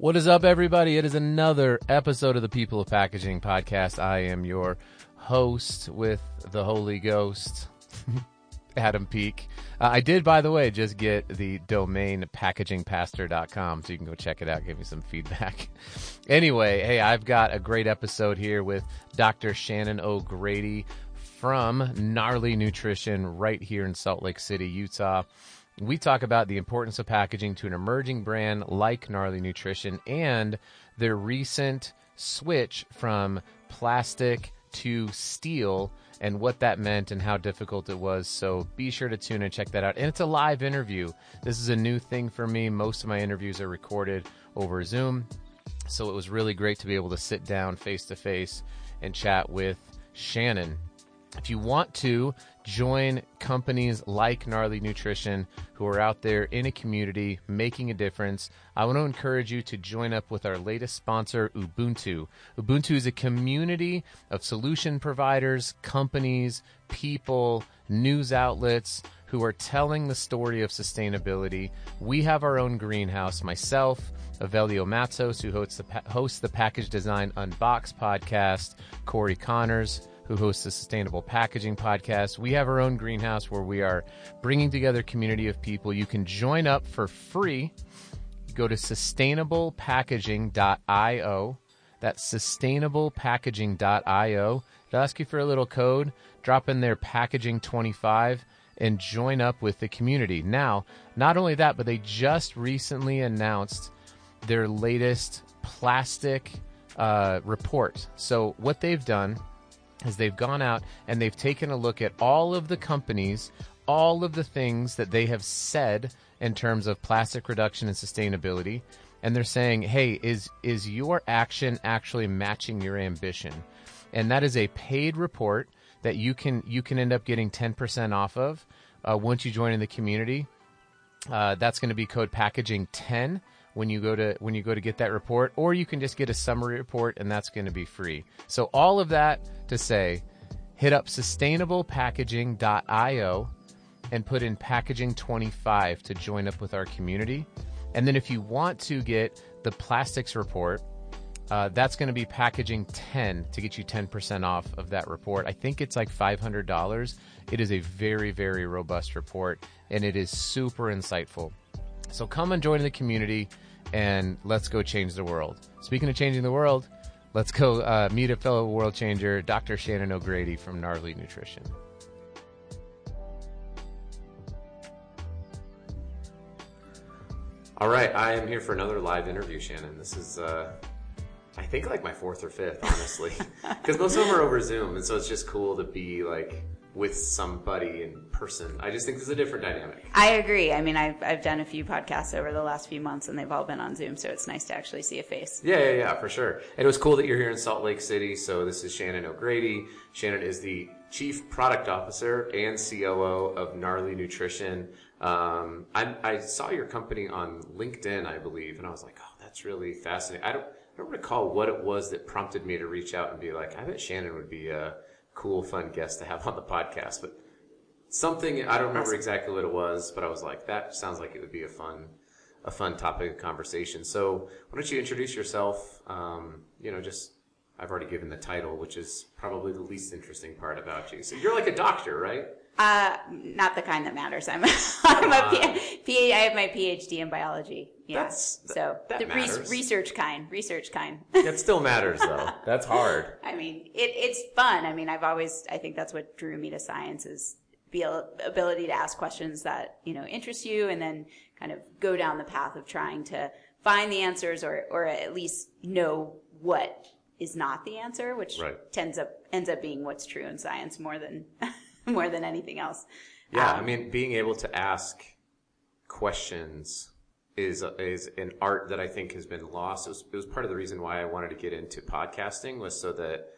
What is up, everybody? It is another episode of the People of Packaging podcast. I am your host with the Holy Ghost, Adam Peek. Uh, I did, by the way, just get the domain packagingpastor.com, so you can go check it out, give me some feedback. anyway, hey, I've got a great episode here with Dr. Shannon O'Grady from Gnarly Nutrition right here in Salt Lake City, Utah. We talk about the importance of packaging to an emerging brand like Gnarly Nutrition and their recent switch from plastic to steel and what that meant and how difficult it was. So be sure to tune in and check that out. And it's a live interview. This is a new thing for me. Most of my interviews are recorded over Zoom. So it was really great to be able to sit down face to face and chat with Shannon. If you want to join companies like Gnarly Nutrition who are out there in a community making a difference, I want to encourage you to join up with our latest sponsor, Ubuntoo. Ubuntoo is a community of solution providers, companies, people, news outlets who are telling the story of sustainability. We have our own greenhouse, myself, Avelio Matos, who hosts the, hosts the Package Design Unbox podcast, Cory Connors, who hosts the Sustainable Packaging Podcast. We have our own greenhouse where we are bringing together community of people. You can join up for free. Go to sustainablepackaging.io. That's sustainablepackaging.io. They'll ask you for a little code. Drop in there packaging25 and join up with the community. Now, not only that, but they just recently announced their latest plastic uh, report. So, what they've done is they've gone out and they've taken a look at all of the companies, all of the things that they have said in terms of plastic reduction and sustainability, and they're saying, "Hey, is is your action actually matching your ambition?" And that is a paid report that you can you can end up getting 10% off of uh, once you join in the community. Uh, that's going to be code packaging 10 when you go to when you go to get that report or you can just get a summary report and that's going to be free. So all of that to say hit up sustainablepackaging.io and put in packaging 25 to join up with our community. And then if you want to get the plastics report uh, that's going to be packaging 10 to get you 10% off of that report. I think it's like $500 it is a very very robust report and it is super insightful so come and join the community and let's go change the world. Speaking of changing the world, let's go uh, meet a fellow world changer, Dr. Shannon O'Grady from Gnarly Nutrition. All right, I am here for another live interview, Shannon. This is, uh, I think, like my fourth or fifth, honestly, because most of them are over Zoom, and so it's just cool to be like with somebody in person. I just think there's a different dynamic. I agree. I mean, I've, I've done a few podcasts over the last few months and they've all been on Zoom, so it's nice to actually see a face. Yeah, yeah, yeah, for sure. And it was cool that you're here in Salt Lake City. So this is Shannon O'Grady. Shannon is the Chief Product Officer and COO of Gnarly Nutrition. Um, I, I saw your company on LinkedIn, I believe, and I was like, oh, that's really fascinating. I don't, I don't recall what it was that prompted me to reach out and be like, I bet Shannon would be a cool, fun guest to have on the podcast. But something I don't remember exactly what it was, but I was like, that sounds like it would be a fun, a fun topic of conversation. So why don't you introduce yourself? Um, you know, just I've already given the title, which is probably the least interesting part about you. So you're like a doctor, right? Uh, not the kind that matters. I'm, I'm a P- P- I have my PhD in biology. Yeah. That's- so that the re- research kind, research kind. That still matters though. That's hard. I mean, it, it's fun. I mean, I've always, I think that's what drew me to science is the ability to ask questions that, you know, interest you and then kind of go down the path of trying to find the answers or, or at least know what is not the answer, which Right. tends up, ends up being what's true in science more than, more than anything else. Yeah, Um, I mean, being able to ask questions is is an art that I think has been lost. It was, it was part of the reason why I wanted to get into podcasting was so that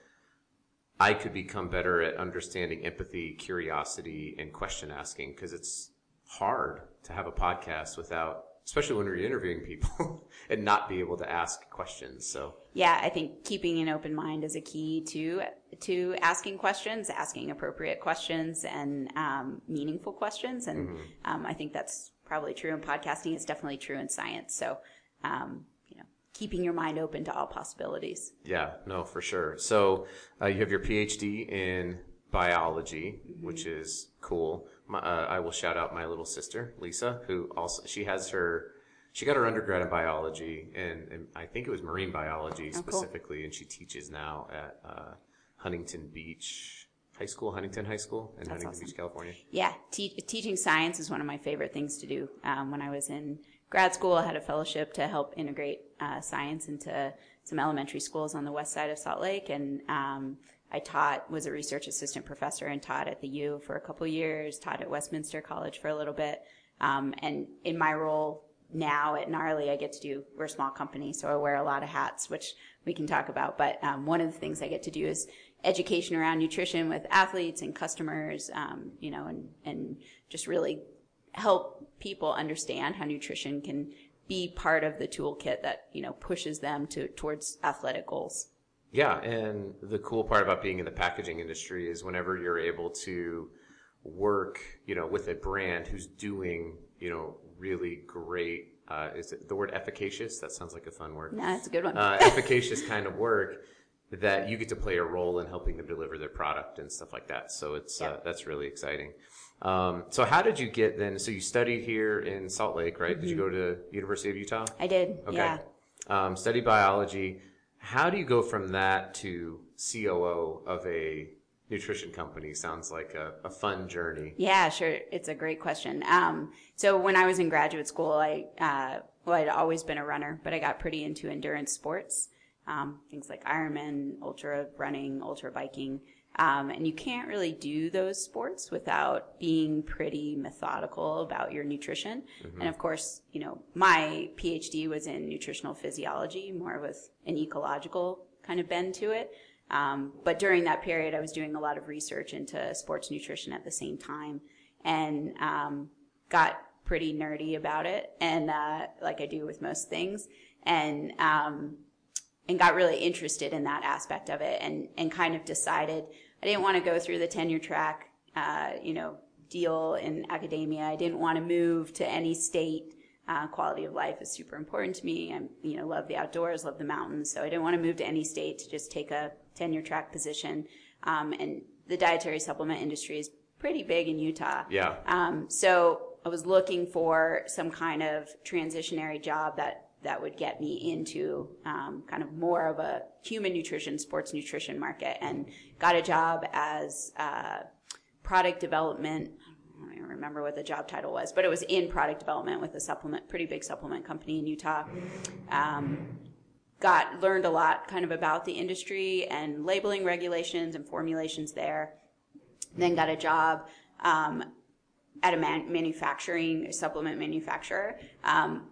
I could become better at understanding empathy, curiosity, and question asking because it's hard to have a podcast without, especially when you're interviewing people, and not be able to ask questions. So yeah, I think keeping an open mind is a key to to asking questions, asking appropriate questions, and um, meaningful questions. And um, I think that's probably true in podcasting. It's definitely true in science. So, um, you know, keeping your mind open to all possibilities. Yeah, no, for sure. So uh, you have your PhD in biology, mm-hmm. which is cool. My, uh, I will shout out my little sister, Lisa, who also, she has her, she got her undergrad in biology and, and I think it was marine biology oh, specifically, cool. and she teaches now at uh, Huntington Beach High School, Huntington High School in That's Huntington awesome. Beach, California. Yeah, te- teaching science is one of my favorite things to do. Um, when I was in grad school, I had a fellowship to help integrate uh, science into some elementary schools on the west side of Salt Lake, and um, I taught, was a research assistant professor and taught at the U for a couple years, taught at Westminster College for a little bit. Um, and in my role now at Gnarly, I get to do, we're a small company, so I wear a lot of hats, which we can talk about. But um, one of the things I get to do is education around nutrition with athletes and customers, um, you know, and, and just really help people understand how nutrition can be part of the toolkit that, you know, pushes them to towards athletic goals. Yeah, and the cool part about being in the packaging industry is whenever you're able to work, you know, with a brand who's doing, you know, really great uh, is it the word efficacious? That sounds like a fun word. Yeah, that's a good one. uh, efficacious kind of work that you get to play a role in helping them deliver their product and stuff like that. So it's uh, that's really exciting. Um, so how did you get then? So you studied here in Salt Lake, right? Mm-hmm. Did you mm-hmm. go to University of Utah? I did. Okay. Yeah. Um, studied biology. How do you go from that to COO of a nutrition company? Sounds like a, a fun journey. Yeah, sure. It's a great question. Um, so when I was in graduate school, I uh, well, I'd always been a runner, but I got pretty into endurance sports um, things like Ironman, ultra running, ultra biking. Um, and you can't really do those sports without being pretty methodical about your nutrition. Mm-hmm. And of course, you know, my PhD was in nutritional physiology, more with an ecological kind of bend to it. Um, but during that period, I was doing a lot of research into sports nutrition at the same time and um, got pretty nerdy about it, and uh, like I do with most things. And um, and got really interested in that aspect of it and, and kind of decided I didn't want to go through the tenure track, uh, you know, deal in academia. I didn't want to move to any state. Uh, quality of life is super important to me. I, you know, love the outdoors, love the mountains. So I didn't want to move to any state to just take a tenure track position. Um, and the dietary supplement industry is pretty big in Utah. Yeah. Um, so I was looking for some kind of transitionary job that that would get me into um, kind of more of a human nutrition, sports nutrition market, and got a job as uh, product development. I don't even remember what the job title was, but it was in product development with a supplement, pretty big supplement company in Utah. Um, got learned a lot kind of about the industry and labeling regulations and formulations there. Then got a job um, at a man- manufacturing supplement manufacturer. Um,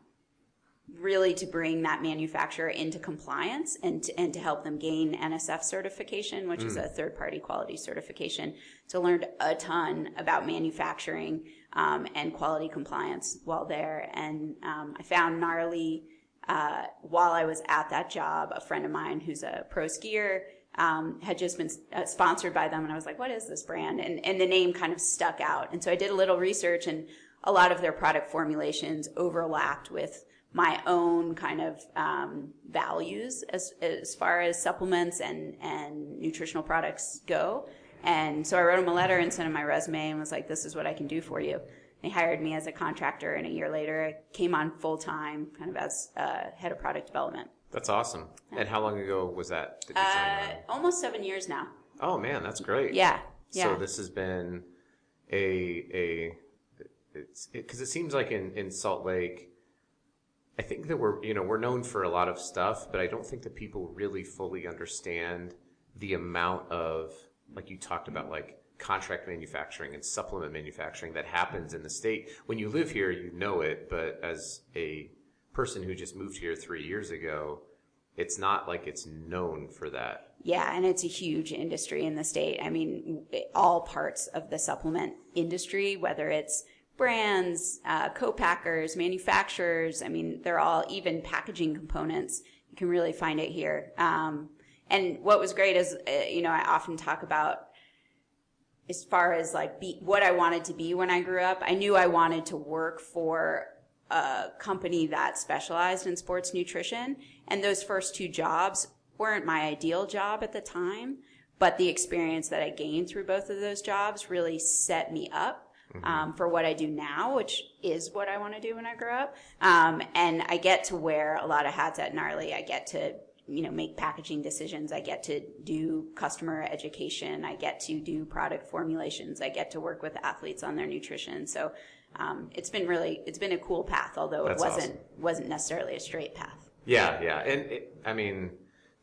really to bring that manufacturer into compliance and to, and to help them gain NSF certification, which mm. is a third party quality certification. So learned a ton about manufacturing um, and quality compliance while there. And um, I found gnarly uh, while I was at that job. A friend of mine who's a pro skier um, had just been uh, sponsored by them, and I was like, "What is this brand?" And and the name kind of stuck out. And so I did a little research, and a lot of their product formulations overlapped with my own kind of um, values as as far as supplements and and nutritional products go. And so I wrote him a letter and sent him my resume and was like, "This is what I can do for you." They hired me as a contractor, and a year later, I came on full time, kind of as uh, head of product development. That's awesome. And how long ago was that? Uh, almost seven years now. Oh man, that's great. Yeah. Yeah. So this has been a a it's because it, it seems like in in Salt Lake I think that we're, you know, we're known for a lot of stuff, but I don't think that people really fully understand the amount of, like you talked about, like contract manufacturing and supplement manufacturing that happens in the state. When you live here, you know it, but as a person who just moved here three years ago, it's not like it's known for that. Yeah, and it's a huge industry in the state. I mean, all parts of the supplement industry, whether it's brands, uh, co-packers, manufacturers. I mean, they're all even packaging components. You can really find it here. Um, and what was great is, uh, you know, I often talk about as far as like be, what I wanted to be when I grew up. I knew I wanted to work for a company that specialized in sports nutrition. And those first two jobs weren't my ideal job at the time, but the experience that I gained through both of those jobs really set me up um, for what I do now, which is what I want to do when I grow up. Um, and I get to wear a lot of hats at Gnarly. I get to you know make packaging decisions. I get to do customer education. I get to do product formulations. I get to work with athletes on their nutrition. So um, it's been really it's been a cool path, although That's it wasn't awesome. wasn't necessarily a straight path. Yeah, yeah. And it, I mean,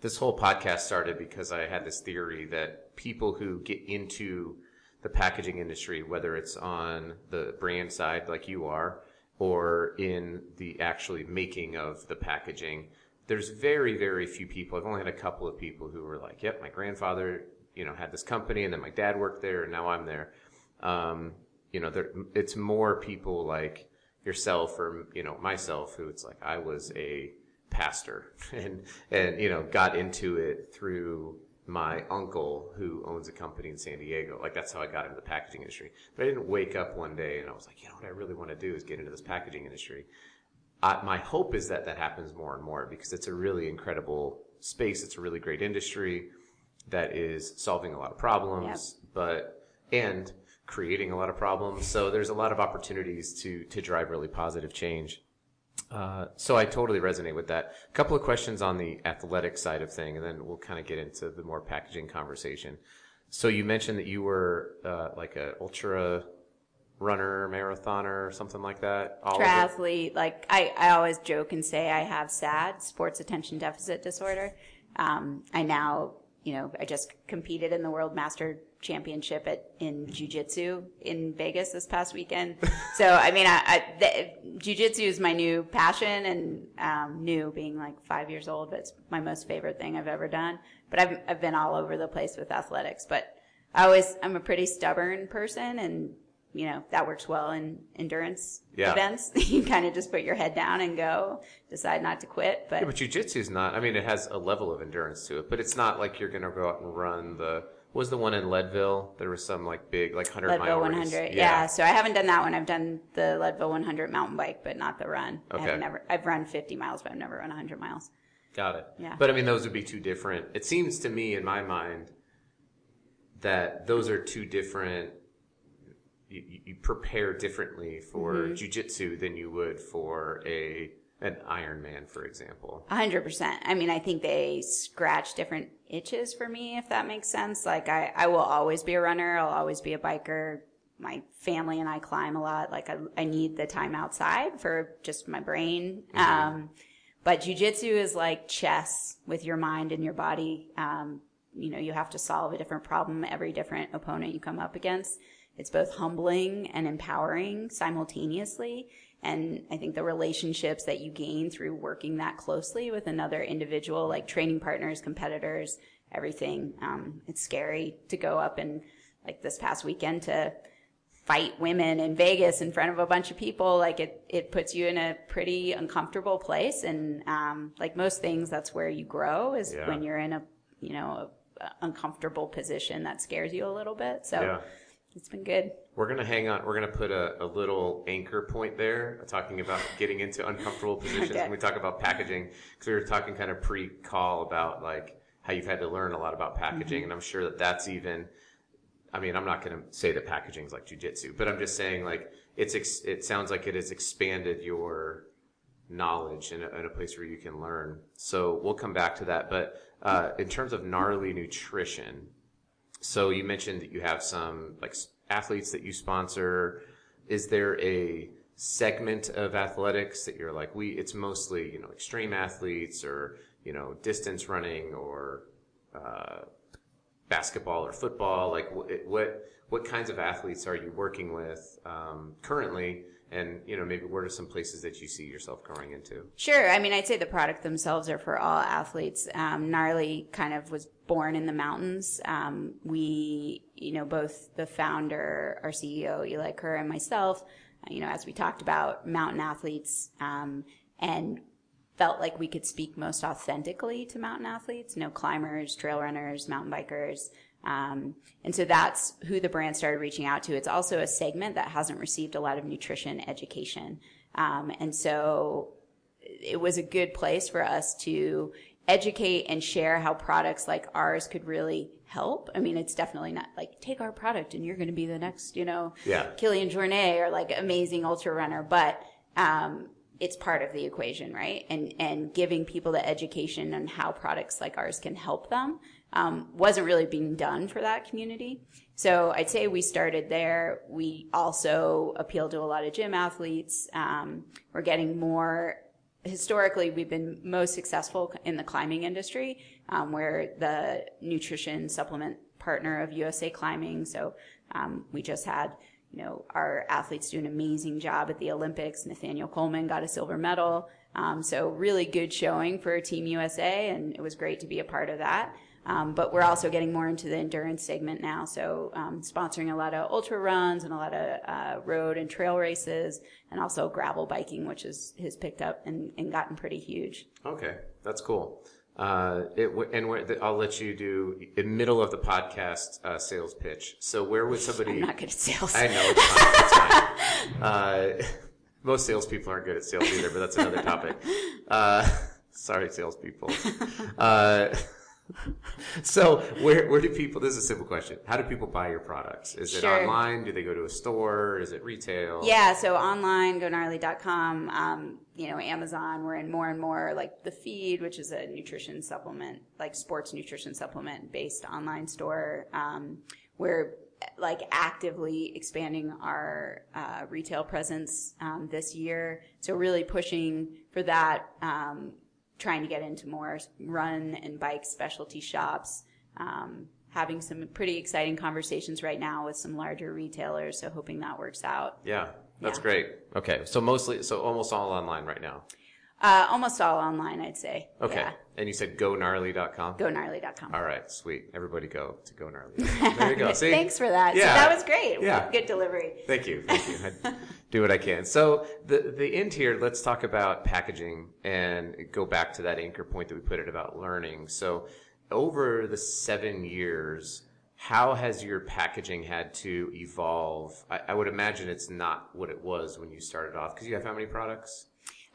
this whole podcast started because I had this theory that people who get into the packaging industry, whether it's on the brand side like you are, or in the actually making of the packaging, there's very, very few people. I've only had a couple of people who were like, yep, my grandfather, you know, had this company and then my dad worked there and now I'm there. Um, you know, there, it's more people like yourself or, you know, myself who it's like, I was a pastor and, and, you know, got into it through my uncle who owns a company in San Diego. Like that's how I got into the packaging industry. But I didn't wake up one day and I was like, you know what I really want to do is get into this packaging industry. Uh, my hope is that that happens more and more because it's a really incredible space. It's a really great industry that is solving a lot of problems, but and creating a lot of problems. So there's a lot of opportunities to to drive really positive change. Uh, so I totally resonate with that. A couple of questions on the athletic side of thing, and then we'll kind of get into the more packaging conversation. So you mentioned that you were uh, like a ultra runner, marathoner, or something like that. All triathlete. Like I, I always joke and say I have SAD, sports attention deficit disorder. Um, I now, you know, I just competed in the World Master Championship at in jujitsu in Vegas this past weekend. so I mean, I, I the, jujitsu is my new passion, and um, new being like five years old, but it's my most favorite thing I've ever done. But I've I've been all over the place with athletics, but I always I'm a pretty stubborn person and you know that works well in endurance Yeah. events. you kind of just put your head down and go, decide not to quit. But, Yeah, but jujitsu is not. I mean, it has a level of endurance to it, but it's not like you're going to go out and run the. Was the one in Leadville? There was some like big, like hundred mile Leadville race. 100, yeah. So I haven't done that one. I've done the Leadville 100 mountain bike, but not the run. Okay. I've never. I've run 50 miles, but I've never run 100 miles. Got it. Yeah. But I mean, those would be two different. It seems to me, in my mind, that those are two different. You, you- prepare differently for Mm-hmm. jujitsu than you would for a an Ironman, for example. A hundred percent. I mean, I think they scratch different itches for me, if that makes sense. Like I, I will always be a runner. I'll always be a biker. My family and I climb a lot. Like I, I need the time outside for just my brain. Um, but jujitsu is like chess with your mind and your body. Um, you know, you have to solve a different problem every different opponent you come up against. It's both humbling and empowering simultaneously. And I think the relationships that you gain through working that closely with another individual, like training partners, competitors, everything, um, it's scary to go up and like this past weekend to fight women in Vegas in front of a bunch of people, like it, it puts you in a pretty uncomfortable place. And, um, like most things, that's where you grow is Yeah. when you're in a, you know, a, uncomfortable position that scares you a little bit. So Yeah. It's been good. We're gonna hang on. We're gonna put a, a little anchor point there, talking about getting into uncomfortable positions Okay. when we talk about packaging. Because we were talking kind of pre-call about like how you've had to learn a lot about packaging, and I'm sure that that's even. I mean, I'm not gonna say that packaging is like jujitsu, but I'm just saying like it's. Ex- it sounds like it has expanded your knowledge in a, in a place where you can learn. So we'll come back to that. But uh, in terms of gnarly nutrition, so you mentioned that you have some like athletes that you sponsor. Is there a segment of athletics that you're like we? It's mostly you know extreme athletes or you know distance running or uh, basketball or football. Like what what kinds of athletes are you working with um, currently? And you know maybe what are some places that you see yourself growing into? Sure. I mean, I'd say the product themselves are for all athletes. Um, Gnarly kind of was born in the mountains. Um, we, you know, both the founder, our CEO, Eli Kerr, and myself, uh, you know, as we talked about, mountain athletes, um, and felt like we could speak most authentically to mountain athletes, you know, climbers, trail runners, mountain bikers. Um, and so that's who the brand started reaching out to. It's also a segment that hasn't received a lot of nutrition education. Um, and so it was a good place for us to educate and share how products like ours could really help. I mean, it's definitely not like take our product and you're going to be the next, you know, Yeah. Kilian Jornet or like amazing ultra runner, but um, it's part of the equation, right? And and giving people the education on how products like ours can help them um, wasn't really being done for that community. So I'd say we started there. We also appeal to a lot of gym athletes. Um, we're getting more historically we've been most successful in the climbing industry um, we're the nutrition supplement partner of usa climbing so um, we just had you know our athletes do an amazing job at the olympics nathaniel coleman got a silver medal um, so really good showing for team usa and it was great to be a part of that um, but we're also getting more into the endurance segment now. So um, sponsoring a lot of ultra runs and a lot of uh, road and trail races, and also gravel biking, which is has picked up and, and gotten pretty huge. Okay, that's cool. Uh, it and where, the, I'll let you do in middle of the podcast uh, sales pitch. So where would somebody? I'm not good at sales. I know it's fine. It's fine. Uh, most salespeople aren't good at sales either, but that's another topic. Uh, sorry, salespeople. So where where do people? This is a simple question. How do people buy your products? Is it Sure. online? Do they go to a store? Is it retail? Yeah, so online, gognarly.com, um, you know, Amazon, we're in more and more like the feed, which is a nutrition supplement, like sports nutrition supplement based online store. Um, we're like actively expanding our uh, retail presence um, this year. So really pushing for that, um, trying to get into more run and bike specialty shops. Um, having some pretty exciting conversations right now with some larger retailers. So hoping that works out. Yeah, that's Yeah. great. Okay, so mostly, so almost all online right now. Uh, almost all online, I'd say. Okay, Yeah. And you said gognarly.com. GoNarly.com. All right, sweet. Everybody go to gognarly. There you go. See, Thanks for that. So Yeah. that was great. Yeah. Good delivery. Thank you. Thank you. I do what I can. So the the end here, let's talk about packaging and go back to that anchor point that we put it about learning. So over the seven years, how has your packaging had to evolve? I, I would imagine it's not what it was when you started off because you have how many products?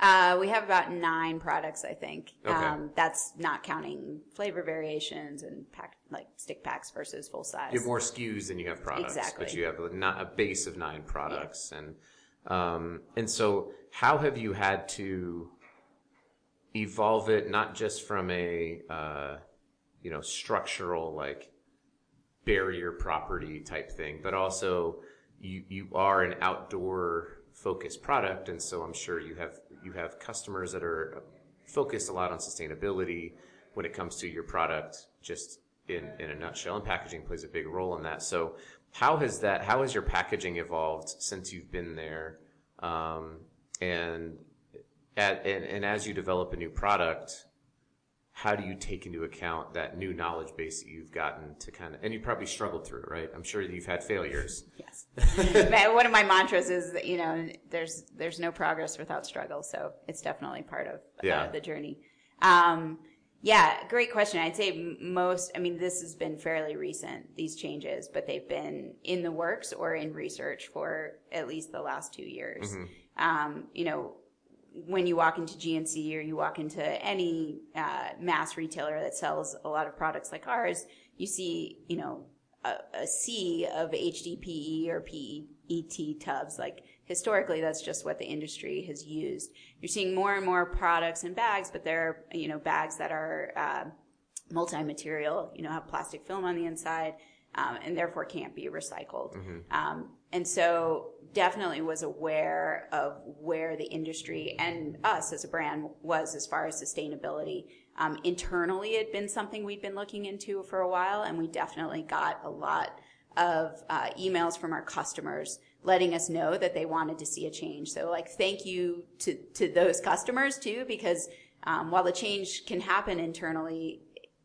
Uh, we have about nine products, I think. Okay. Um, that's not counting flavor variations and pack, like stick packs versus full size. You have more SKUs than you have products, Exactly. but you have a, not a base of nine products, and um, and so how have you had to evolve it not just from a uh, you know structural like barrier property type thing, but also you you are an outdoor focused product, and so I'm sure you have you have customers that are focused a lot on sustainability when it comes to your product. Just in in a nutshell, and packaging plays a big role in that. So how has that? How has your packaging evolved since you've been there? Um, and at, and, and as you develop a new product, how do you take into account that new knowledge base that you've gotten to kind of, and you probably struggled through right? I'm sure that you've had failures. Yes. One of my mantras is that, you know, there's, there's no progress without struggle. So it's definitely part of Yeah. uh, the journey. Um, yeah, great question. I'd say most, I mean, this has been fairly recent, these changes, but they've been in the works or in research for at least the last two years. Um, you know, when you walk into GNC or you walk into any uh, mass retailer that sells a lot of products like ours, you see, you know, a, a sea of HDPE or PET tubs. Like historically, that's just what the industry has used. You're seeing more and more products and bags, but they're, you know, bags that are uh, multi-material, you know, have plastic film on the inside, um, and therefore can't be recycled. Um, and so definitely was aware of where the industry and us as a brand was as far as sustainability. Um, internally, it had been something we'd been looking into for a while, and we definitely got a lot of uh, emails from our customers letting us know that they wanted to see a change. So, like, thank you to to those customers too, because um, while the change can happen internally,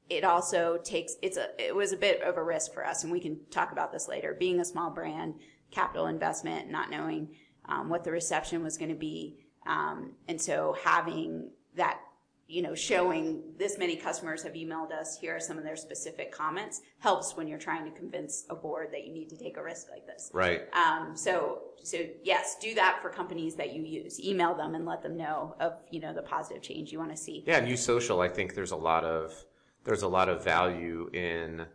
it also takes it's a it was a bit of a risk for us, and we can talk about this later. Being a small brand, capital investment, not knowing um, what the reception was going to be, um, and so having that you know, showing this many customers have emailed us, here are some of their specific comments, helps when you're trying to convince a board that you need to take a risk like this. Right. Um, so, so yes, do that for companies that you use. Email them and let them know of, you know, the positive change you want to see. Yeah, and use social. I think there's a lot of there's a lot of value in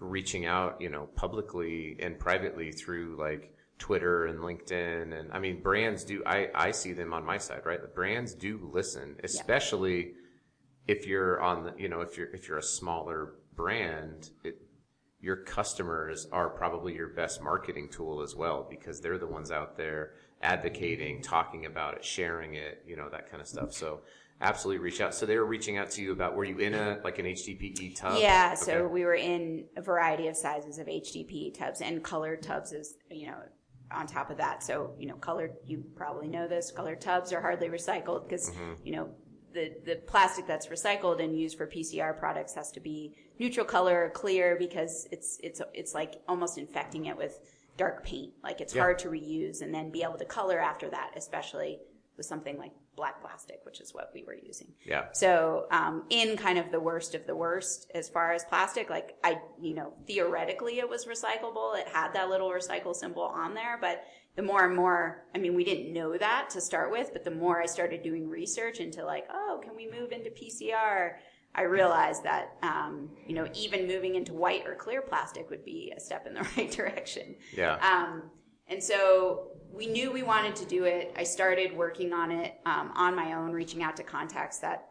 reaching out, you know, publicly and privately through like Twitter and LinkedIn. And I mean, brands do, I, I see them on my side, right? The brands do listen, especially if you're on the, you know, if you're, if you're a smaller brand, it, your customers are probably your best marketing tool as well because they're the ones out there advocating, talking about it, sharing it, you know, that kind of stuff. So absolutely reach out. So they were reaching out to you about were you in a like an HDPE tub? Yeah, so okay. we were in a variety of sizes of HDPE tubs and colored tubs is you know on top of that. So you know colored you probably know this colored tubs are hardly recycled because mm-hmm. you know the the plastic that's recycled and used for PCR products has to be neutral color or clear because it's it's it's like almost infecting it with dark paint. Like it's yeah. hard to reuse and then be able to color after that, especially with something like black plastic, which is what we were using. Yeah. So, um, in kind of the worst of the worst as far as plastic, like I, you know, theoretically it was recyclable. It had that little recycle symbol on there, but the more and more, I mean, we didn't know that to start with, but the more I started doing research into like, oh, can we move into PCR? I realized that, um, you know, even moving into white or clear plastic would be a step in the right direction. Yeah. Um, and so we knew we wanted to do it. I started working on it um, on my own, reaching out to contacts that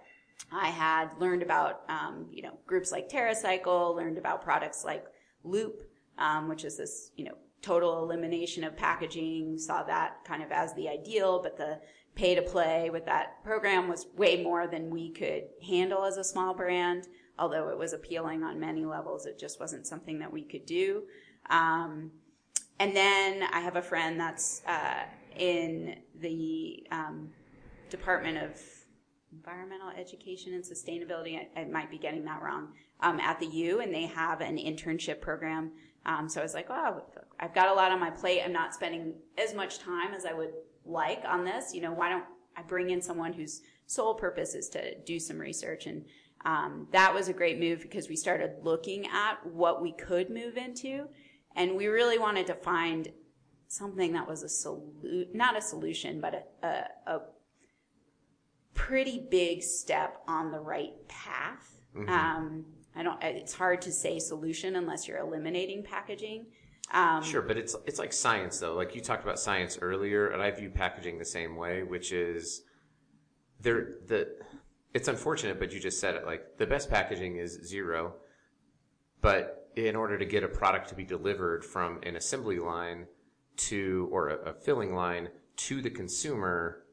I had learned about, um, you know, groups like TerraCycle, learned about products like Loop, um, which is this, you know, total elimination of packaging. Saw that kind of as the ideal, but the pay to play with that program was way more than we could handle as a small brand. Although it was appealing on many levels, it just wasn't something that we could do. Um, and then I have a friend that's uh, in the um, Department of Environmental Education and Sustainability. I, I might be getting that wrong. Um, at the U, and they have an internship program. Um, so I was like, wow, I've got a lot on my plate. I'm not spending as much time as I would like on this. You know, why don't I bring in someone whose sole purpose is to do some research? And um, that was a great move because we started looking at what we could move into and we really wanted to find something that was a solution, not a solution, but a, a, a, pretty big step on the right path. Mm-hmm. Um, I don't. It's hard to say solution unless you're eliminating packaging. Um, sure, but it's it's like science though. Like you talked about science earlier, and I view packaging the same way, which is there the. It's unfortunate, but you just said it. Like the best packaging is zero, but in order to get a product to be delivered from an assembly line to or a, a filling line to the consumer,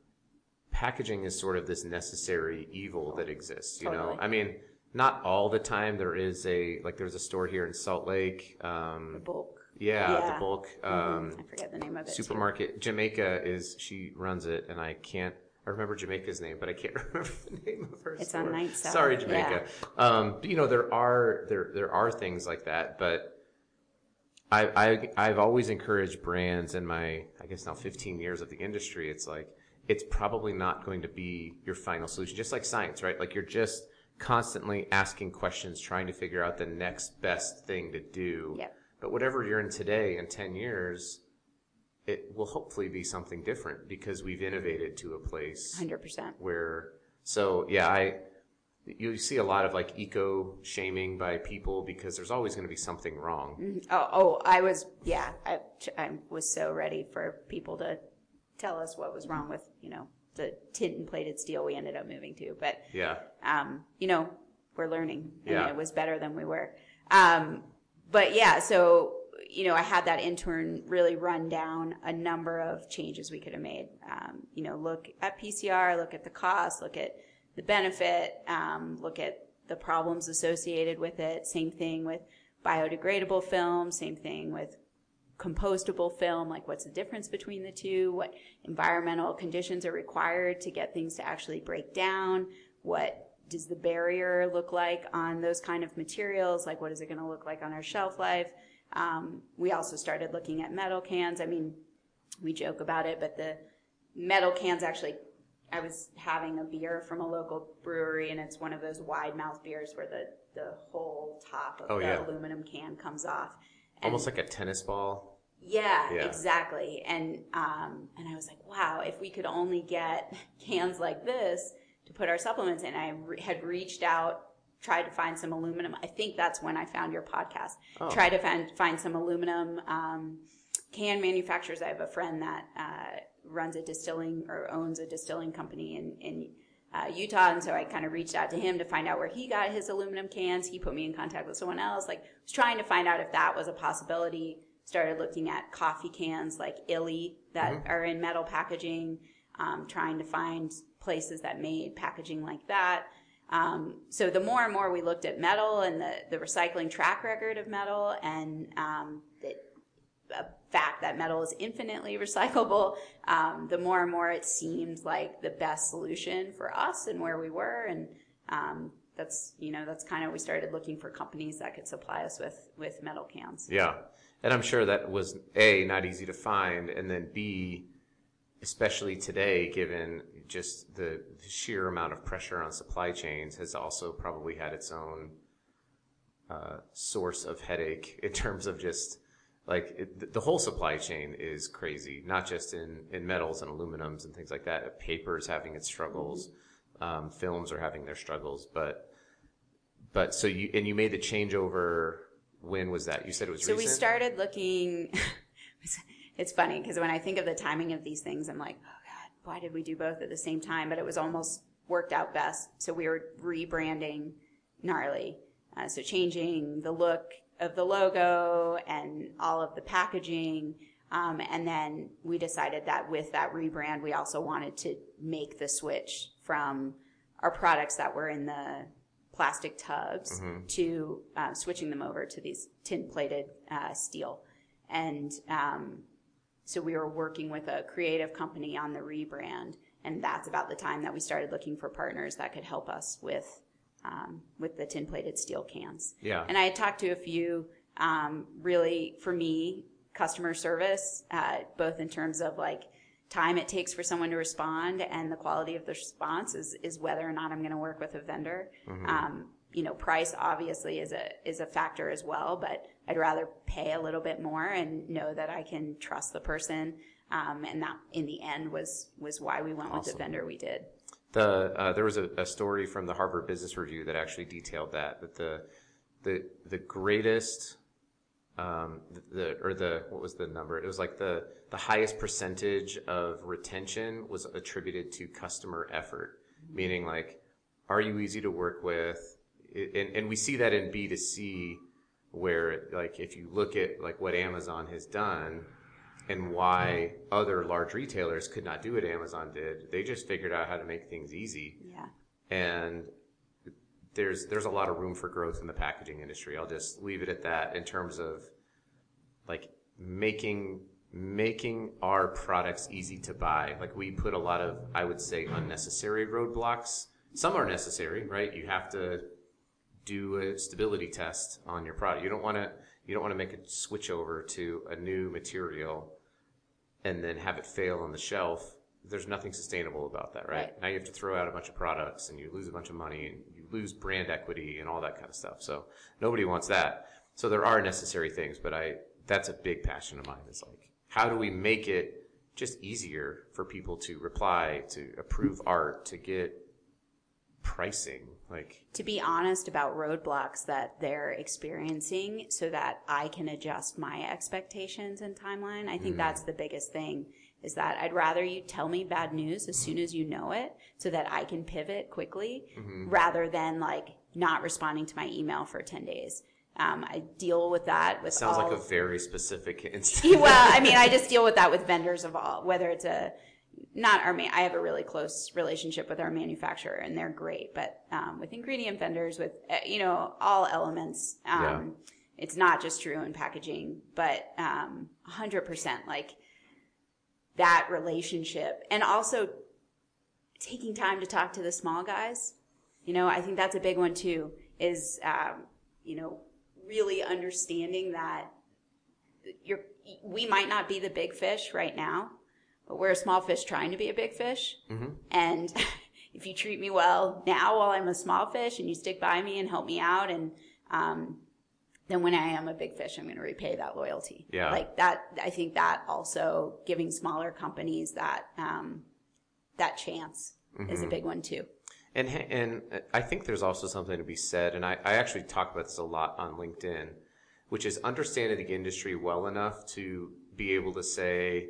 packaging is sort of this necessary evil that exists. You totally. know, I mean, not all the time. There is a like there's a store here in Salt Lake. Um, the bulk. Yeah, yeah. the bulk. Mm-hmm. Um, mm-hmm. I forget the name of it. Supermarket. Too. Jamaica is she runs it, and I can't I remember Jamaica's name, but I can't remember the name of her. It's store. on Night Cell. Sorry, Jamaica. Yeah. Um, you know, there are there there are things like that, but I, I I've always encouraged brands in my I guess now 15 years of the industry. It's like it's probably not going to be your final solution. Just like science, right? Like you're just constantly asking questions, trying to figure out the next best thing to do. Yep. But whatever you're in today in 10 years, it will hopefully be something different because we've innovated to a place 100% where so yeah i you see a lot of like eco shaming by people because there's always going to be something wrong. Mm-hmm. oh, oh i was yeah I, I was so ready for people to tell us what was wrong with you know the tin plated steel we ended up moving to but yeah. um you know we're learning. And yeah. it was better than we were. Um but yeah so you know, I had that intern really run down a number of changes we could have made. Um, you know, look at PCR, look at the cost, look at the benefit, um, look at the problems associated with it. Same thing with biodegradable film. Same thing with compostable film. Like, what's the difference between the two? What environmental conditions are required to get things to actually break down? What does the barrier look like on those kind of materials? Like, what is it going to look like on our shelf life? Um, we also started looking at metal cans. I mean, we joke about it, but the metal cans actually I was having a beer from a local brewery, and it's one of those wide mouth beers where the the whole top of Oh, the yeah. aluminum can comes off. And- Almost like a tennis ball. yeah, Yeah. exactly. And um, and I was like, wow, if we could only get cans like this to put our supplements in. I re- had reached out, tried to find some aluminum. I think that's when I found your podcast. Oh. Tried to find find some aluminum um, can manufacturers. I have a friend that uh, runs a distilling or owns a distilling company in in uh, Utah, and so I kind of reached out to him to find out where he got his aluminum cans. He put me in contact with someone else. Like, was trying to find out if that was a possibility. Started looking at coffee cans like Illy that are in metal packaging. Um, trying to find places that made packaging like that. Um, so the more and more we looked at metal and the, the recycling track record of metal and um, the uh, fact that metal is infinitely recyclable, um, the more and more it seemed like the best solution for us and where we were. And um, that's you know that's kind of we started looking for companies that could supply us with with metal cans. Yeah. And I'm sure that was A, not easy to find, and then B, especially today, given just the sheer amount of pressure on supply chains, has also probably had its own uh, source of headache in terms of just like it, the whole supply chain is crazy, not just in, in metals and aluminums and things like that. Paper is having its struggles, um, films are having their struggles, but but so you and you made the changeover. When was that? You said it was So recent. we started looking. it's funny because when I think of the timing of these things, I'm like, oh god, why did we do both at the same time? But it was almost worked out best. So we were rebranding gnarly, uh, so changing the look of the logo and all of the packaging. Um, and then we decided that with that rebrand, we also wanted to make the switch from our products that were in the plastic tubs to uh, switching them over to these tin plated uh, steel. And um, so we were working with a creative company on the rebrand, and that's about the time that we started looking for partners that could help us with um, with the tin plated steel cans. Yeah. And I had talked to a few, um, really for me, customer service, uh, both in terms of like time it takes for someone to respond and the quality of the response is, is whether or not I'm going to work with a vendor. Um, you know, price obviously is a is a factor as well, but I'd rather pay a little bit more and know that I can trust the person. Um, and that, in the end, was was why we went with the vendor we did. The uh, there was a, a story from the Harvard Business Review that actually detailed that that the the the greatest um, the or the what was the number? It was like the the highest percentage of retention was attributed to customer effort, meaning like, are you easy to work with? And and we see that in B two C, where like if you look at like what Amazon has done, and why other large retailers could not do what Amazon did. They just figured out how to make things easy. Yeah. And there's there's a lot of room for growth in the packaging industry. I'll just leave it at that in terms of like making making our products easy to buy. Like we put a lot of I would say unnecessary roadblocks. Some are necessary, right? You have to do a stability test on your product. You don't want to you don't want to make a switch over to a new material and then have it fail on the shelf. There's nothing sustainable about that, right? Right. Now you have to throw out a bunch of products and you lose a bunch of money and you lose brand equity and all that kind of stuff. So nobody wants that. So there are necessary things, but I that's a big passion of mine. Is like how do we make it just easier for people to reply, to approve art, to get pricing, like to be honest about roadblocks that they're experiencing so that I can adjust my expectations and timeline. I think that's the biggest thing is that I'd rather you tell me bad news as soon as you know it so that I can pivot quickly rather than like not responding to my email for 10 days. Um, I deal with that with sounds all like a very specific instance. Well, I mean, I just deal with that with vendors of all, whether it's a not our. ma- I have a really close relationship with our manufacturer, and they're great. But um, with ingredient vendors, with uh, you know all elements, um, Yeah. it's not just true in packaging, but um, hundred percent like that relationship, and also taking time to talk to the small guys. You know, I think that's a big one too. Is um, you know really understanding that you're we might not be the big fish right now but we're a small fish trying to be a big fish. Mm-hmm. And if you treat me well now while I'm a small fish and you stick by me and help me out and, um, then when I am a big fish, I'm going to repay that loyalty. Yeah. Like that, I think that also giving smaller companies that, um, that chance is Mm-hmm. a big one too. And and I think there's also something to be said, and I, I actually talk about this a lot on LinkedIn, which is understanding the industry well enough to be able to say,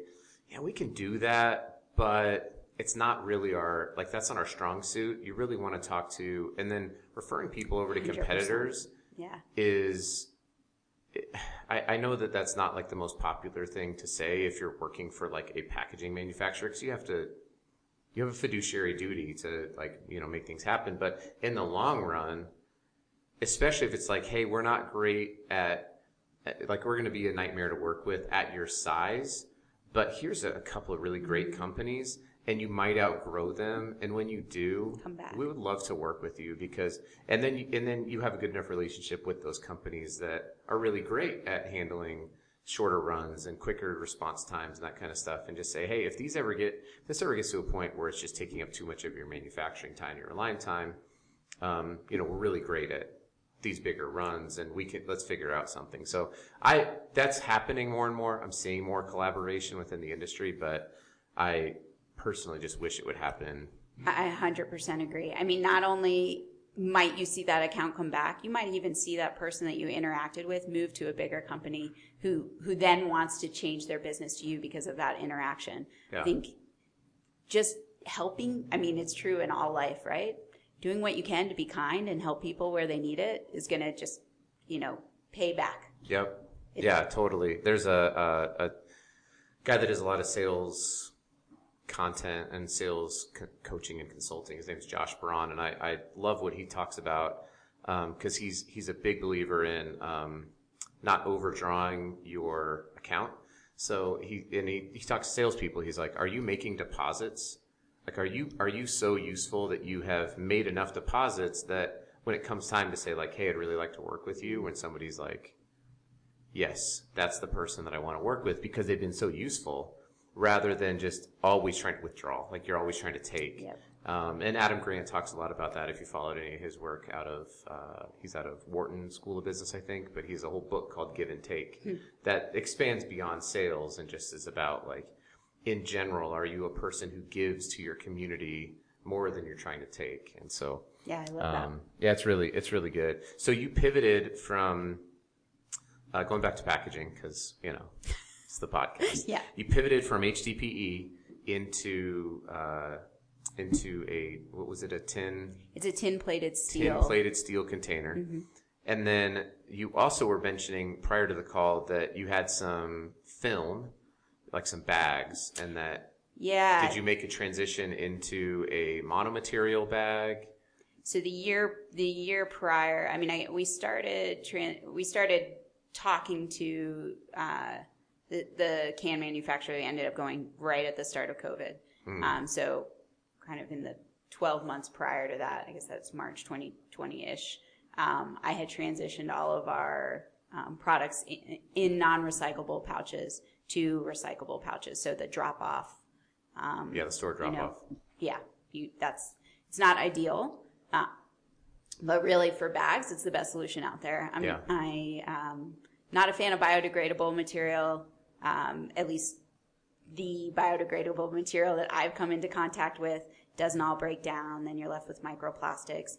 yeah, we can do that, but it's not really our like that's not our strong suit. You really want to talk to, and then referring people over to 100%. competitors Yeah. is. I, I know that that's not like the most popular thing to say if you're working for like a packaging manufacturer because you have to you have a fiduciary duty to like you know make things happen but in the long run especially if it's like hey we're not great at at- like we're going to be a nightmare to work with at your size but here's a, a couple of really great companies and you might outgrow them and when you do Come back. we would love to work with you because and then you, and then you have a good enough relationship with those companies that are really great at handling shorter runs and quicker response times and that kind of stuff and just say hey if these ever get if this ever gets to a point where it's just taking up too much of your manufacturing time your line time um, you know we're really great at these bigger runs and we can let's figure out something so i that's happening more and more i'm seeing more collaboration within the industry but i personally just wish it would happen I 100% agree. I mean, not only might you see that account come back, you might even see that person that you interacted with move to a bigger company who who then wants to change their business to you because of that interaction. Yeah. I think just helping, I mean, it's true in all life, right? Doing what you can to be kind and help people where they need it is going to just, you know, pay back. Yep. Yeah, totally. There's a, a, a guy that does a lot of sales content and sales co- coaching and consulting. His name is Josh Braun, and I, I love what he talks about because he's he's a big believer in um, not overdrawing your account. So he and he, he talks to salespeople. He's like, "Are you making deposits? Like, are you are you so useful that you have made enough deposits that when it comes time to say like, hey, I'd really like to work with you, when somebody's like, yes, that's the person that I want to work with because they've been so useful rather than just always trying to withdraw. Like you're always trying to take. Yep. Um, and Adam Grant talks a lot about that. If you followed any of his work out of, uh, he's out of Wharton School of Business, I think, but he has a whole book called Give and Take that expands beyond sales and just is about like, in general, are you a person who gives to your community more than you're trying to take? And so, Yeah, I love that. um, yeah, it's really it's really good. So you pivoted from uh, going back to packaging because you know it's the podcast. Yeah. you pivoted from HDPE into uh, into a what was it a tin It's a tin plated steel tin plated steel container, and then you also were mentioning prior to the call that you had some film, like some bags, and that yeah. did you make a transition into a monomaterial bag? So the year the year prior, I mean, I we started tran- we started talking to uh, the the can manufacturer. We ended up going right at the start of COVID. Um, so kind of in the 12 months prior to that, I guess that's March 2020 ish. Um, I had transitioned all of our um, products in, in non-recyclable pouches to recyclable pouches. So the drop off um, Yeah, the store drop you know, off. yeah, you, that's it's not ideal, uh, but really for bags, it's the best solution out there. I'm Yeah. I um, not a fan of biodegradable material. Um, at least the biodegradable material that I've come into contact with doesn't all break down. Then you're left with microplastics.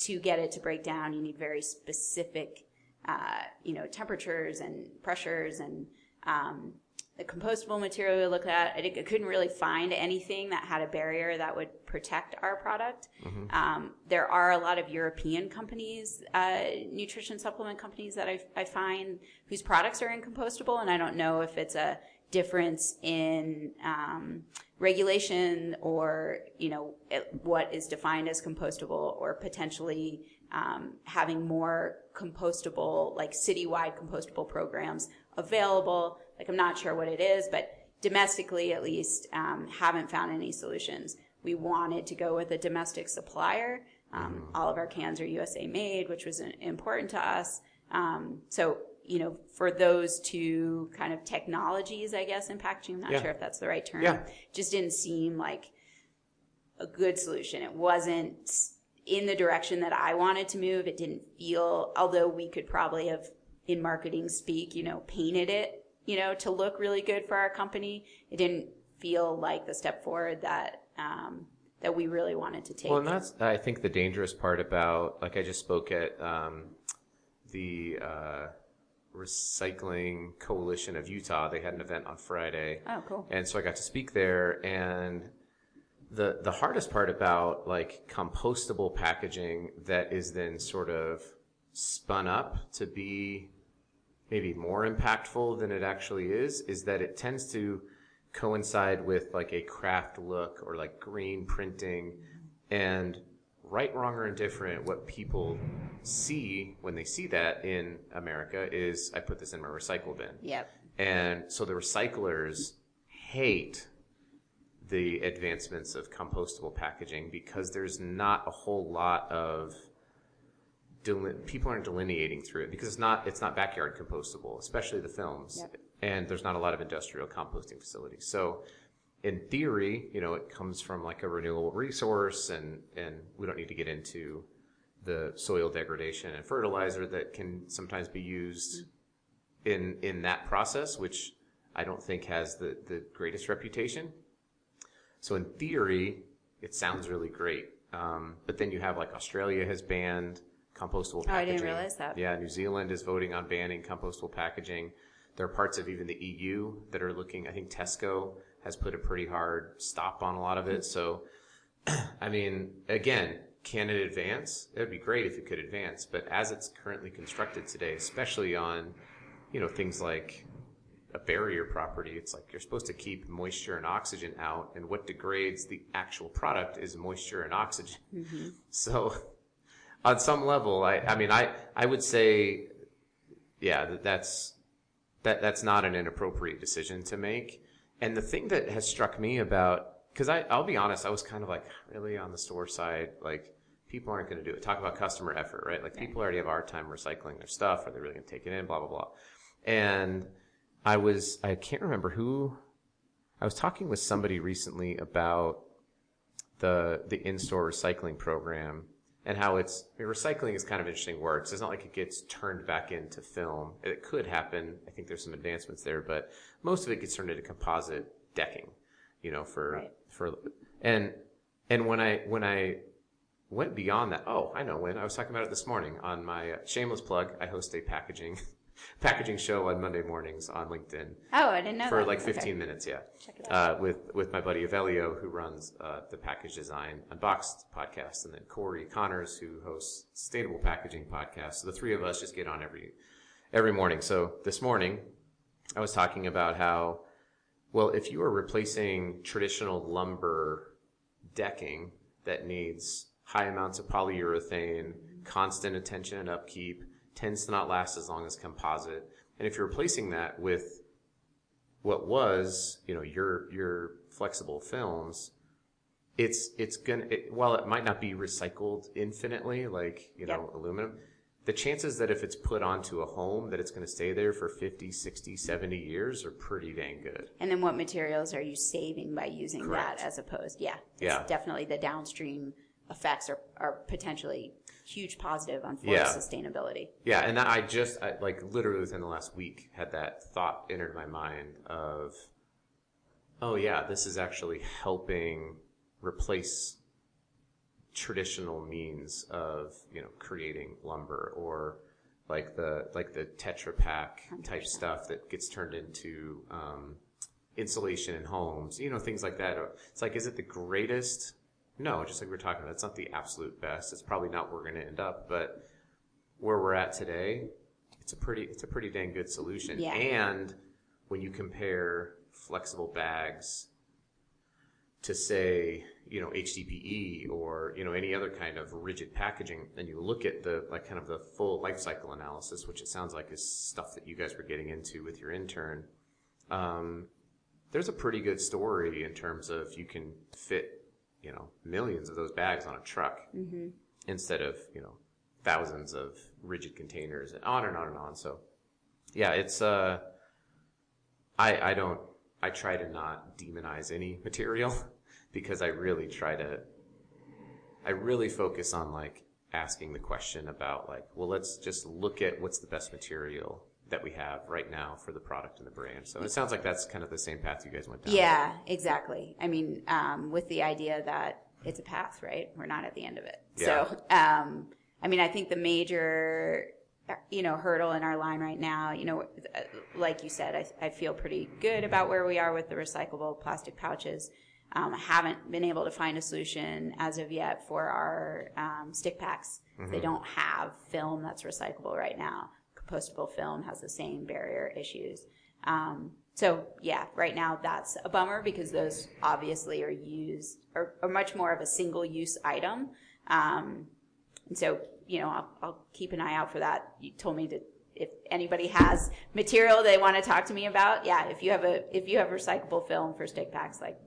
To get it to break down, you need very specific, uh, you know, temperatures and pressures and um, the compostable material we looked at. I, I couldn't really find anything that had a barrier that would protect our product. Um, there are a lot of European companies, uh, nutrition supplement companies that I, I find whose products are in compostable, and I don't know if it's a difference in um, regulation or you know it, what is defined as compostable or potentially um, having more compostable like citywide compostable programs available like i'm not sure what it is but domestically at least um, haven't found any solutions we wanted to go with a domestic supplier um, all of our cans are usa made which was uh, important to us um, so you know, for those two kind of technologies, I guess, in packaging, I'm not Yeah. sure if that's the right term, Yeah. just didn't seem like a good solution. It wasn't in the direction that I wanted to move. It didn't feel, although we could probably have, in marketing speak, you know, painted it, you know, to look really good for our company. It didn't feel like the step forward that um, that we really wanted to take. Well, and that's I think the dangerous part about like I just spoke at um, the uh, Recycling Coalition of Utah. They had an event on Friday, oh, cool. and so I got to speak there. And the the hardest part about like compostable packaging that is then sort of spun up to be maybe more impactful than it actually is is that it tends to coincide with like a craft look or like green printing and right wrong or indifferent what people see when they see that in america is i put this in my recycle bin Yep. and so the recyclers hate the advancements of compostable packaging because there's not a whole lot of people aren't delineating through it because it's not it's not backyard compostable, especially the films. Yep. And there's not a lot of industrial composting facilities. So in theory, you know, it comes from like a renewable resource and and we don't need to get into the soil degradation and fertilizer that can sometimes be used in in that process, which I don't think has the, the greatest reputation. So in theory, it sounds really great. Um, but then you have like Australia has banned compostable Oh, I packaging. didn't realize that. Yeah, New Zealand is voting on banning compostable packaging. There are parts of even the EU that are looking. I think Tesco has put a pretty hard stop on a lot of it. So, I mean, again, can it advance? It would be great if it could advance. But as it's currently constructed today, especially on, you know, things like a barrier property, it's like you're supposed to keep moisture and oxygen out, and what degrades the actual product is moisture and oxygen. Mm-hmm. So, on some level, I, I mean, I, I would say, yeah, that that's that that's not an inappropriate decision to make. And the thing that has struck me about, because I, I'll be honest, I was kind of like, really on the store side, like people aren't going to do it. Talk about customer effort, right? Like people already have a hard time recycling their stuff. Are they really going to take it in? Blah blah blah. And I was, I can't remember who. I was talking with somebody recently about the the in-store recycling program and how it's I mean, recycling is kind of interesting words. It's not like it gets turned back into film. It could happen. I think there's some advancements there, but most of it gets turned into composite decking. You know, for Right. for and and when I when I went beyond that, oh, I know when I was talking about it this morning on my shameless plug. I host a packaging packaging show on Monday mornings on LinkedIn Oh, I didn't know for that. like Okay. 15 minutes, yeah. Check it out. Uh, with with my buddy Avelio, who runs uh, the Package Design Unboxed podcast, and then Cory Connors, who hosts Sustainable Packaging podcast. So the three of us just get on every every morning. So this morning, I was talking about how, well, if you are replacing traditional lumber decking that needs high amounts of polyurethane, constant attention and upkeep, tends to not last as long as composite. And if you're replacing that with what was, you know, your your flexible films, it's it's gonna it, while it might not be recycled infinitely like you know aluminum, the chances that if it's put onto a home that it's going to stay there for 50, 60, 70 years are pretty dang good. And then what materials are you saving by using Correct. that as opposed? Yeah. It's Yeah. Definitely the downstream effects are, are potentially huge positive on Yeah. forest sustainability. Yeah, and I just I, like literally within the last week had that thought entered my mind of, oh yeah, this is actually helping replace traditional means of you know creating lumber or like the like the Tetra Pak type 100%. stuff that gets turned into um, insulation in homes, you know things like that. It's like, is it the greatest? No, just like we we're talking about, it's not the absolute best. It's probably not where we're going to end up, but where we're at today, it's a pretty it's a pretty dang good solution. Yeah. And when you compare flexible bags to say, you know, HDPE or, you know, any other kind of rigid packaging, and you look at the like kind of the full life cycle analysis, which it sounds like is stuff that you guys were getting into with your intern. Um, there's a pretty good story in terms of you can fit, you know, millions of those bags on a truck instead of, you know, thousands of rigid containers and on and on and on. So yeah, it's uh, I I don't I try to not demonize any material because I really try to I really focus on like asking the question about like, well, let's just look at what's the best material that we have right now for the product and the brand. So it sounds like that's kind of the same path you guys went down. Yeah, exactly. I mean, um, with the idea that it's a path, right? We're not at the end of it. Yeah. So, um, I mean, I think the major, you know, hurdle in our line right now, you know, uh, like you said, I, I feel pretty good about where we are with the recyclable plastic pouches. Um, I haven't been able to find a solution as of yet for our um, stick packs. They don't have film that's recyclable right now. Compostable film has the same barrier issues. Um, so yeah, right now that's a bummer because those obviously are used are, are much more of a single use item. Um, and so, you know, I'll, I'll keep an eye out for that. You told me to, if anybody has material they want to talk to me about, yeah, if you have a, if you have recyclable film for stick packs, like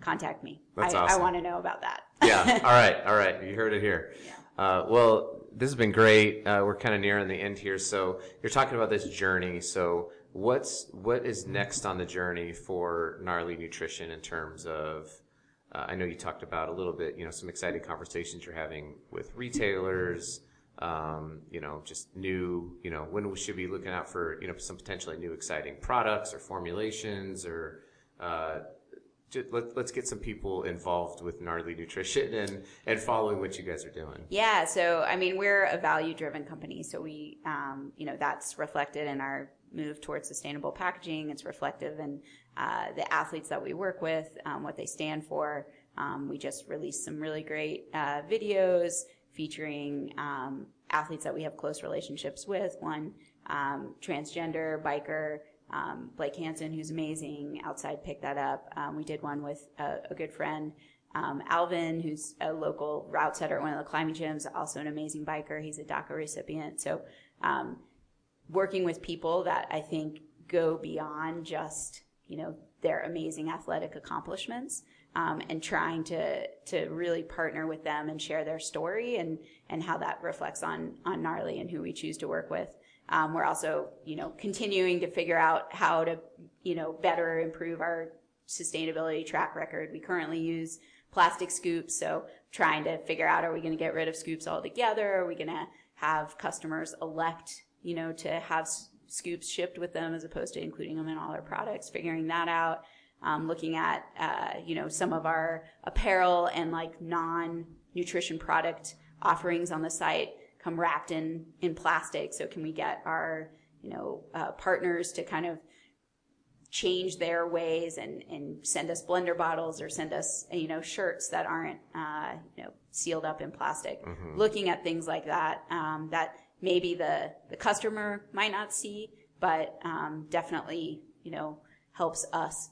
contact me. That's I, I want to know about that. yeah. All right. All right. You heard it here. Uh, well, this has been great. Uh, we're kind of nearing the end here. So you're talking about this journey. So what's what is next on the journey for gnarly nutrition in terms of? Uh, I know you talked about a little bit. You know, some exciting conversations you're having with retailers. Um, you know, just new. You know, when we should be looking out for you know some potentially new exciting products or formulations or. Uh, ju- let, let's get some people involved with gnarly nutrition and, and following what you guys are doing. Yeah, so I mean, we're a value-driven company, so we, um, you know, that's reflected in our move towards sustainable packaging. It's reflective in uh, the athletes that we work with, um, what they stand for. Um, we just released some really great uh, videos featuring um, athletes that we have close relationships with. One um, transgender biker. Um, Blake Hansen, who's amazing, outside picked that up. Um, we did one with a, a good friend, um, Alvin, who's a local route setter at one of the climbing gyms, also an amazing biker. He's a DACA recipient. So, um, working with people that I think go beyond just, you know, their amazing athletic accomplishments. Um, and trying to to really partner with them and share their story and and how that reflects on on gnarly and who we choose to work with. Um, we're also, you know, continuing to figure out how to, you know, better improve our sustainability track record. We currently use plastic scoops, so trying to figure out are we going to get rid of scoops altogether? Are we going to have customers elect, you know, to have scoops shipped with them as opposed to including them in all our products? Figuring that out. Um, looking at, uh, you know, some of our apparel and like non-nutrition product offerings on the site come wrapped in in plastic. So can we get our you know uh, partners to kind of change their ways and and send us blender bottles or send us you know shirts that aren't uh, you know sealed up in plastic. Looking at things like that um, that maybe the the customer might not see, but um, definitely you know helps us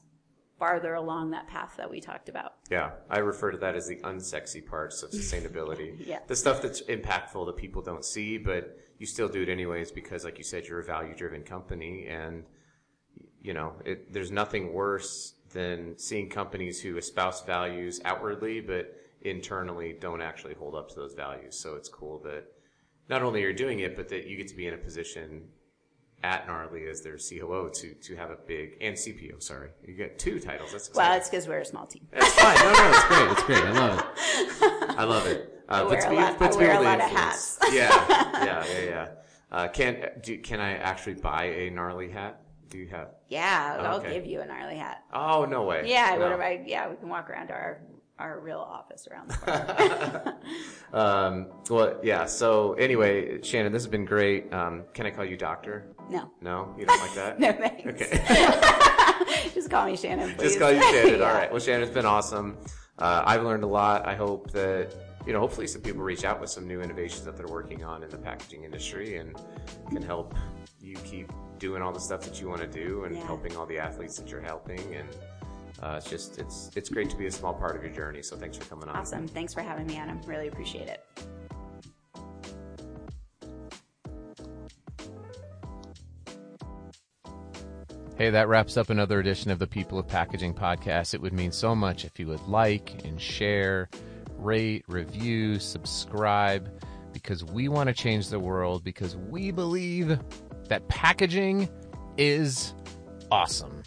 farther along that path that we talked about. Yeah, I refer to that as the unsexy parts of sustainability. Yeah. The stuff that's impactful that people don't see, but you still do it anyways because, like you said, you're a value driven company. And, you know, it, there's nothing worse than seeing companies who espouse values outwardly, but internally don't actually hold up to those values. So it's cool that not only you're doing it, but that you get to be in a position at Gnarly as their COO to, to have a big, and CPO, sorry. You get two titles. That's exciting. Well, it's because we're a small team. That's fine. No, no, it's great. It's great. I love it. I love it. Uh, I wear a lot- I wear a lot of hats. Yeah, yeah, yeah, yeah. Uh, can do, can I actually buy a gnarly hat? Do you have? Yeah, I'll Okay. give you a gnarly hat. Oh no way. Yeah, No. what if I? Yeah, we can walk around to our our real office around the corner. Um, well, yeah. So anyway, Shannon, this has been great. Um, can I call you doctor? no, No, you don't like that. no thanks. Okay. Just call me Shannon, please. Just call you Shannon. Yeah. All right. Well, Shannon, it's been awesome. Uh, I've learned a lot. I hope that you know, hopefully, some people reach out with some new innovations that they're working on in the packaging industry and can help you keep doing all the stuff that you want to do and Yeah. helping all the athletes that you're helping. And uh, it's just it's it's great to be a small part of your journey. So thanks for coming on. Awesome. Thanks for having me, Adam. Really appreciate it. Hey, that wraps up another edition of the People of Packaging podcast. It would mean so much if you would like and share, rate, review, subscribe, because we want to change the world, because we believe that packaging is awesome.